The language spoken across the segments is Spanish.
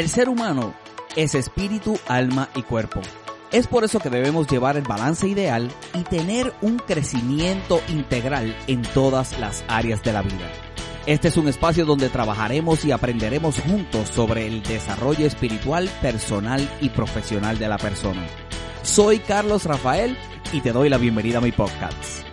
El ser humano es espíritu, alma y cuerpo. Es por eso que debemos llevar el balance ideal y tener un crecimiento integral en todas las áreas de la vida. Este es un espacio donde trabajaremos y aprenderemos juntos sobre el desarrollo espiritual, personal y profesional de la persona. Soy Carlos Rafael y te doy la bienvenida a mi podcast.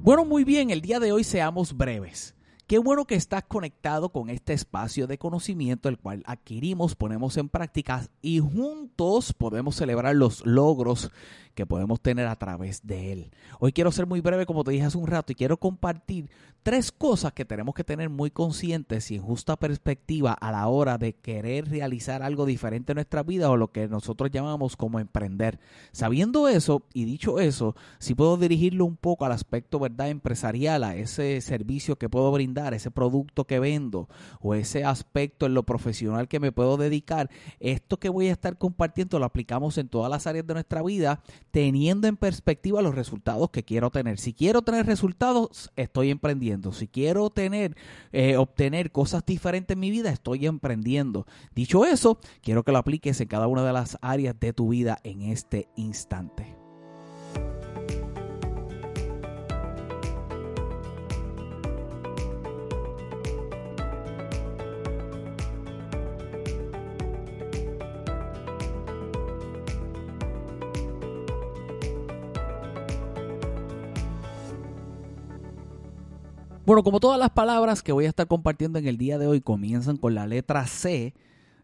Bueno, muy bien, el día de hoy seamos breves. Qué bueno que estás conectado con este espacio de conocimiento, el cual adquirimos, ponemos en práctica y juntos podemos celebrar los logros que podemos tener a través de él. Hoy quiero ser muy breve, como te dije hace un rato, y quiero compartir tres cosas que tenemos que tener muy conscientes y en justa perspectiva a la hora de querer realizar algo diferente en nuestra vida o lo que nosotros llamamos como emprender. Sabiendo eso y dicho eso, si puedo dirigirlo un poco al aspecto verdad empresarial, a ese servicio que puedo brindar, ese producto que vendo o ese aspecto en lo profesional que me puedo dedicar, esto que voy a estar compartiendo lo aplicamos en todas las áreas de nuestra vida teniendo en perspectiva los resultados que quiero tener. Si quiero tener resultados, estoy emprendiendo. Si quiero tener, eh, obtener cosas diferentes en mi vida, estoy emprendiendo. Dicho eso, quiero que lo apliques en cada una de las áreas de tu vida en este instante. Bueno, como todas las palabras que voy a estar compartiendo en el día de hoy comienzan con la letra C,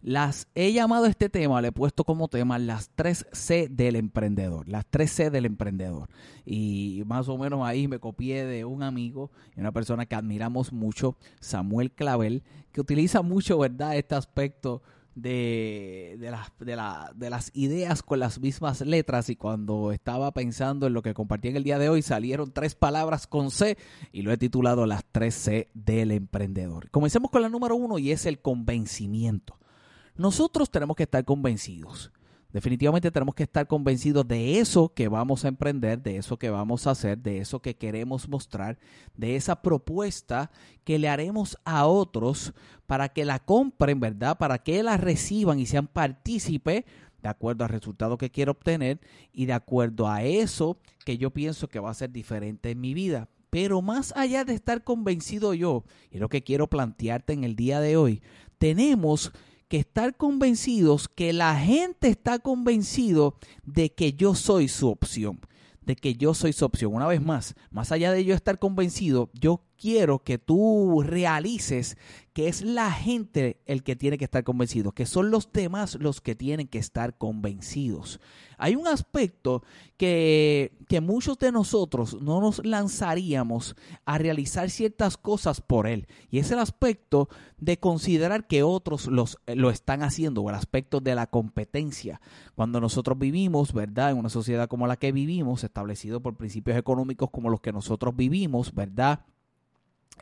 las he llamado a este tema, le he puesto como tema las tres C del emprendedor, las tres C del emprendedor. Y más o menos ahí me copié de un amigo una persona que admiramos mucho, Samuel Clavel, que utiliza mucho, ¿verdad?, este aspecto de, las, las ideas con las mismas letras y cuando estaba pensando en lo que compartí en el día de hoy salieron tres palabras con C y lo he titulado las tres C del emprendedor. Comencemos con la número uno y es el convencimiento. Nosotros tenemos que estar convencidos Definitivamente tenemos que estar convencidos de eso que vamos a emprender, de eso que vamos a hacer, de eso que queremos mostrar, de esa propuesta que le haremos a otros para que la compren, ¿verdad? Para que la reciban y sean partícipe de acuerdo al resultado que quiero obtener y de acuerdo a eso que yo pienso que va a ser diferente en mi vida. Pero más allá de estar convencido yo, y lo que quiero plantearte en el día de hoy, tenemos que estar convencidos que la gente está convencido de que yo soy su opción, de que yo soy su opción. Una vez más, más allá de yo estar convencido, yo quiero que tú realices que es la gente el que tiene que estar convencido, que son los demás los que tienen que estar convencidos. Hay un aspecto que, que muchos de nosotros no nos lanzaríamos a realizar ciertas cosas por él, y es el aspecto de considerar que otros los, lo están haciendo, o el aspecto de la competencia. Cuando nosotros vivimos, ¿verdad? En una sociedad como la que vivimos, establecido por principios económicos como los que nosotros vivimos, ¿verdad?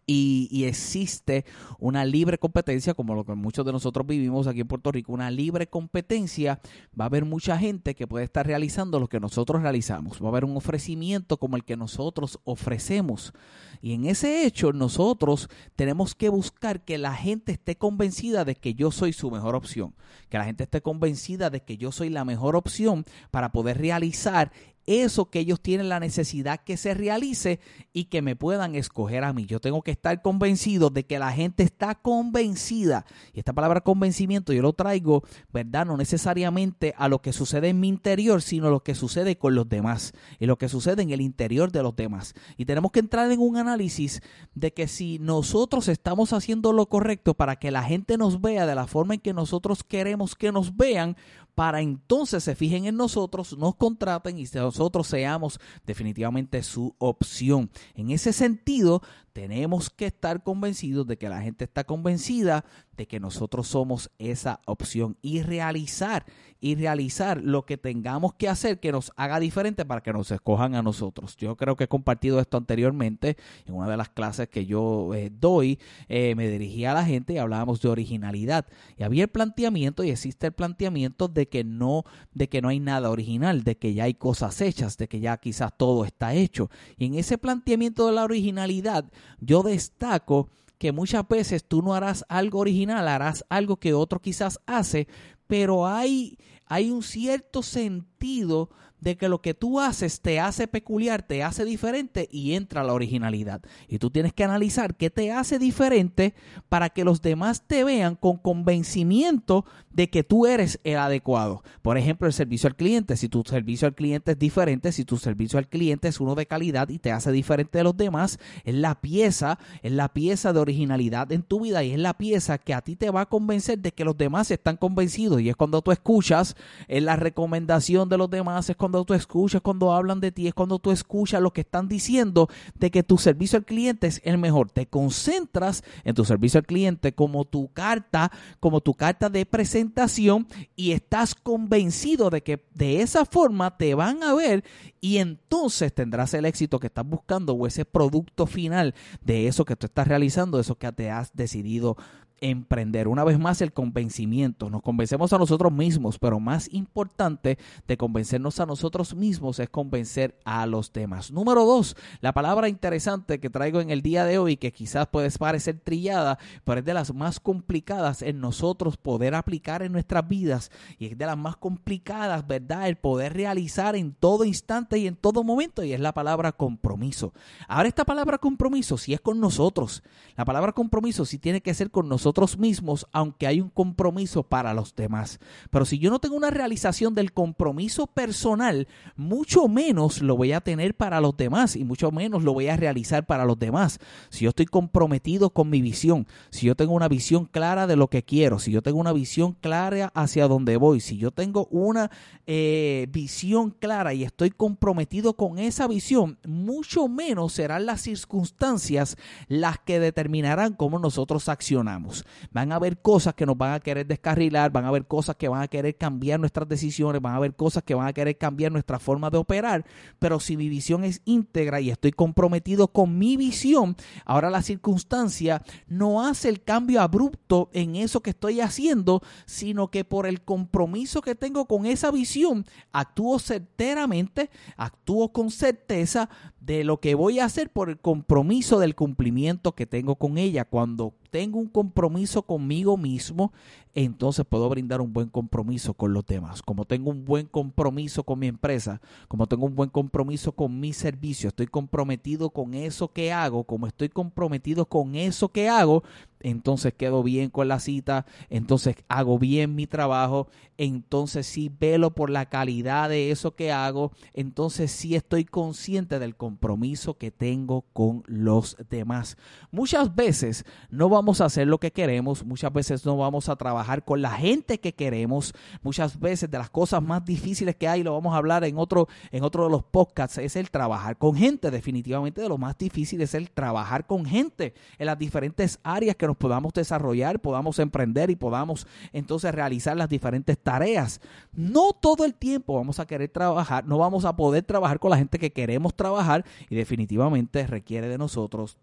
Y, existe una libre competencia, como lo que muchos de nosotros vivimos aquí en Puerto Rico, una libre competencia, va a haber mucha gente que puede estar realizando lo que nosotros realizamos, va a haber un ofrecimiento como el que nosotros ofrecemos. Y en ese hecho nosotros tenemos que buscar que la gente esté convencida de que yo soy su mejor opción, que la gente esté convencida de que yo soy la mejor opción para poder realizar eso que ellos tienen la necesidad que se realice y que me puedan escoger a mí. Yo tengo que estar convencido de que la gente está convencida. Y esta palabra convencimiento yo lo traigo, ¿verdad? No necesariamente a lo que sucede en mi interior, sino a lo que sucede con los demás y lo que sucede en el interior de los demás. Y tenemos que entrar en un análisis de que si nosotros estamos haciendo lo correcto para que la gente nos vea de la forma en que nosotros queremos que nos vean, para entonces se fijen en nosotros, nos contraten y nosotros seamos definitivamente su opción. En ese sentido, tenemos que estar convencidos de que la gente está convencida de que nosotros somos esa opción y realizar y realizar lo que tengamos que hacer que nos haga diferente para que nos escojan a nosotros. Yo creo que he compartido esto anteriormente en una de las clases que yo eh, doy, eh, me dirigía a la gente y hablábamos de originalidad y había el planteamiento y existe el planteamiento de que no de que no hay nada original, de que ya hay cosas hechas, de que ya quizás todo está hecho. Y en ese planteamiento de la originalidad yo destaco que muchas veces tú no harás algo original, harás algo que otro quizás hace, pero hay, hay un cierto sentido de que lo que tú haces te hace peculiar, te hace diferente y entra la originalidad. Y tú tienes que analizar qué te hace diferente para que los demás te vean con convencimiento de que tú eres el adecuado. Por ejemplo, el servicio al cliente. Si tu servicio al cliente es diferente, si tu servicio al cliente es uno de calidad y te hace diferente de los demás, es la pieza, es la pieza de originalidad en tu vida y es la pieza que a ti te va a convencer de que los demás están convencidos. Y es cuando tú escuchas la recomendación de los demás, es cuando tú escuchas, cuando hablan de ti, es cuando tú escuchas lo que están diciendo de que tu servicio al cliente es el mejor. Te concentras en tu servicio al cliente como tu carta, como tu carta de presentación y estás convencido de que de esa forma te van a ver y entonces tendrás el éxito que estás buscando o ese producto final de eso que tú estás realizando, eso que te has decidido emprender. Una vez más, el convencimiento. Nos convencemos a nosotros mismos, pero más importante de convencernos a nosotros mismos es convencer a los demás. Número dos, la palabra interesante que traigo en el día de hoy, que quizás puede parecer trillada, pero es de las más complicadas en nosotros poder aplicar en nuestras vidas y es de las más complicadas, ¿verdad? El poder realizar en todo instante y en todo momento y es la palabra compromiso. Ahora esta palabra compromiso, si es con nosotros, la palabra compromiso si tiene que ser con nosotros, nosotros mismos, aunque hay un compromiso para los demás. Pero si yo no tengo una realización del compromiso personal, mucho menos lo voy a tener para los demás y mucho menos lo voy a realizar para los demás. Si yo estoy comprometido con mi visión, si yo tengo una visión clara de lo que quiero, si yo tengo una visión clara hacia dónde voy, si yo tengo una eh, visión clara y estoy comprometido con esa visión, mucho menos serán las circunstancias las que determinarán cómo nosotros accionamos. Van a haber cosas que nos van a querer descarrilar, van a haber cosas que van a querer cambiar nuestras decisiones, van a haber cosas que van a querer cambiar nuestra forma de operar, pero si mi visión es íntegra y estoy comprometido con mi visión, ahora la circunstancia no hace el cambio abrupto en eso que estoy haciendo, sino que por el compromiso que tengo con esa visión, actúo certeramente, actúo con certeza de lo que voy a hacer por el compromiso del cumplimiento que tengo con ella. Cuando tengo un compromiso conmigo mismo, entonces puedo brindar un buen compromiso con los demás. Como tengo un buen compromiso con mi empresa, como tengo un buen compromiso con mi servicio, estoy comprometido con eso que hago, como estoy comprometido con eso que hago, entonces quedo bien con la cita, entonces hago bien mi trabajo, entonces sí velo por la calidad de eso que hago, entonces sí estoy consciente del compromiso que tengo con los demás. Muchas veces no vamos a hacer lo que queremos, muchas veces no vamos a trabajar con la gente que queremos, muchas veces de las cosas más difíciles que hay, lo vamos a hablar en otro, en otro de los podcasts, es el trabajar con gente, definitivamente de lo más difícil es el trabajar con gente en las diferentes áreas que nos podamos desarrollar, podamos emprender y podamos entonces realizar las diferentes tareas. No todo el tiempo vamos a querer trabajar, no vamos a poder trabajar con la gente que queremos trabajar y definitivamente requiere de nosotros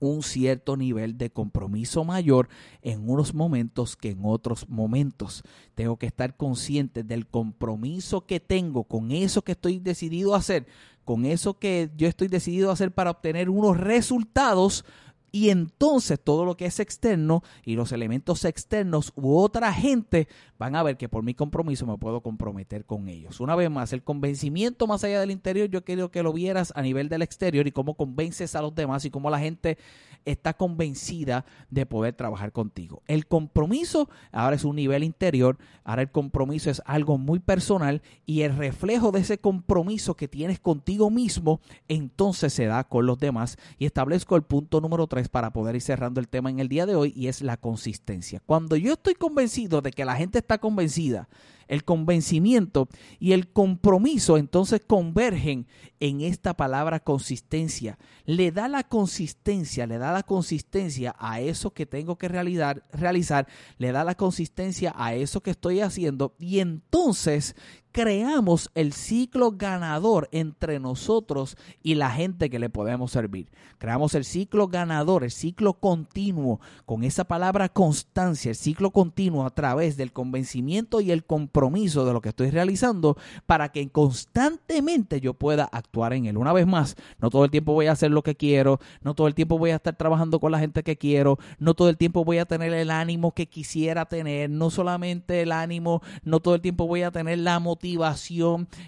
un cierto nivel de compromiso mayor en unos momentos que en otros momentos. Tengo que estar consciente del compromiso que tengo con eso que estoy decidido a hacer, con eso que yo estoy decidido a hacer para obtener unos resultados y entonces todo lo que es externo y los elementos externos u otra gente van a ver que por mi compromiso me puedo comprometer con ellos. Una vez más, el convencimiento más allá del interior, yo quiero que lo vieras a nivel del exterior y cómo convences a los demás y cómo la gente está convencida de poder trabajar contigo. El compromiso ahora es un nivel interior, ahora el compromiso es algo muy personal y el reflejo de ese compromiso que tienes contigo mismo, entonces se da con los demás y establezco el punto número 3 para poder ir cerrando el tema en el día de hoy y es la consistencia. Cuando yo estoy convencido de que la gente está convencida, el convencimiento y el compromiso entonces convergen en esta palabra consistencia. Le da la consistencia, le da la consistencia a eso que tengo que realizar, realizar le da la consistencia a eso que estoy haciendo y entonces creamos el ciclo ganador entre nosotros y la gente que le podemos servir. Creamos el ciclo ganador, el ciclo continuo, con esa palabra constancia, el ciclo continuo a través del convencimiento y el compromiso de lo que estoy realizando para que constantemente yo pueda actuar en él. Una vez más, no todo el tiempo voy a hacer lo que quiero, no todo el tiempo voy a estar trabajando con la gente que quiero, no todo el tiempo voy a tener el ánimo que quisiera tener, no solamente el ánimo, no todo el tiempo voy a tener la motivación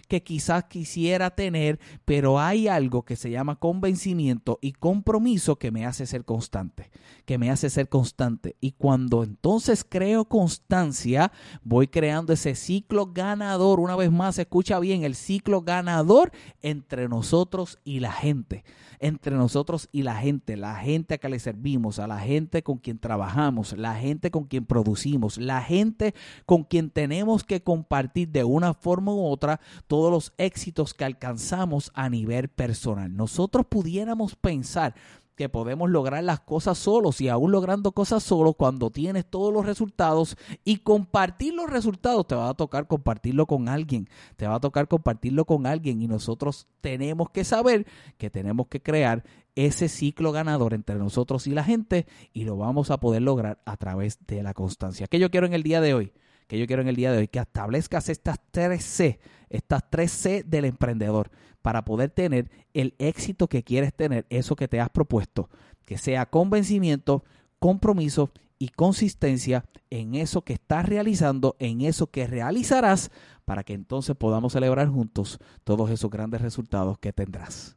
que quizás quisiera tener, pero hay algo que se llama convencimiento y compromiso que me hace ser constante, que me hace ser constante. Y cuando entonces creo constancia, voy creando ese ciclo ganador. Una vez más, escucha bien, el ciclo ganador entre nosotros y la gente entre nosotros y la gente, la gente a que le servimos, a la gente con quien trabajamos, la gente con quien producimos, la gente con quien tenemos que compartir de una forma u otra todos los éxitos que alcanzamos a nivel personal. Nosotros pudiéramos pensar que podemos lograr las cosas solos y aún logrando cosas solos cuando tienes todos los resultados y compartir los resultados te va a tocar compartirlo con alguien, te va a tocar compartirlo con alguien y nosotros tenemos que saber que tenemos que crear ese ciclo ganador entre nosotros y la gente y lo vamos a poder lograr a través de la constancia. ¿Qué yo quiero en el día de hoy? Que yo quiero en el día de hoy, que establezcas estas tres C, estas tres C del emprendedor para poder tener el éxito que quieres tener, eso que te has propuesto, que sea convencimiento, compromiso y consistencia en eso que estás realizando, en eso que realizarás, para que entonces podamos celebrar juntos todos esos grandes resultados que tendrás.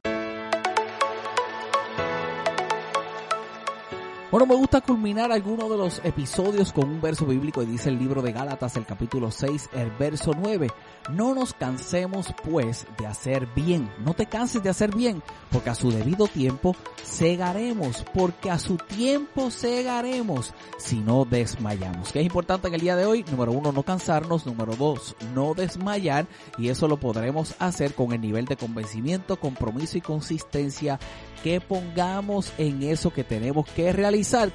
Bueno, me gusta culminar alguno de los episodios con un verso bíblico y dice el libro de Gálatas, el capítulo 6, el verso 9. No nos cansemos pues de hacer bien. No te canses de hacer bien, porque a su debido tiempo segaremos, porque a su tiempo segaremos si no desmayamos. ¿Qué es importante en el día de hoy? Número uno, no cansarnos. Número dos, no desmayar. Y eso lo podremos hacer con el nivel de convencimiento, compromiso y consistencia que pongamos en eso que tenemos que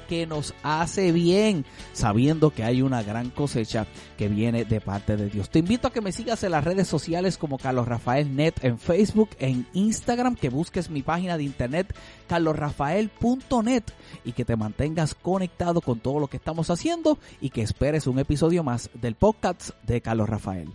que nos hace bien, sabiendo que hay una gran cosecha que viene de parte de Dios. Te invito a que me sigas en las redes sociales como Carlos Rafael Net en Facebook, en Instagram, que busques mi página de internet carlosrafael.net y que te mantengas conectado con todo lo que estamos haciendo y que esperes un episodio más del podcast de Carlos Rafael.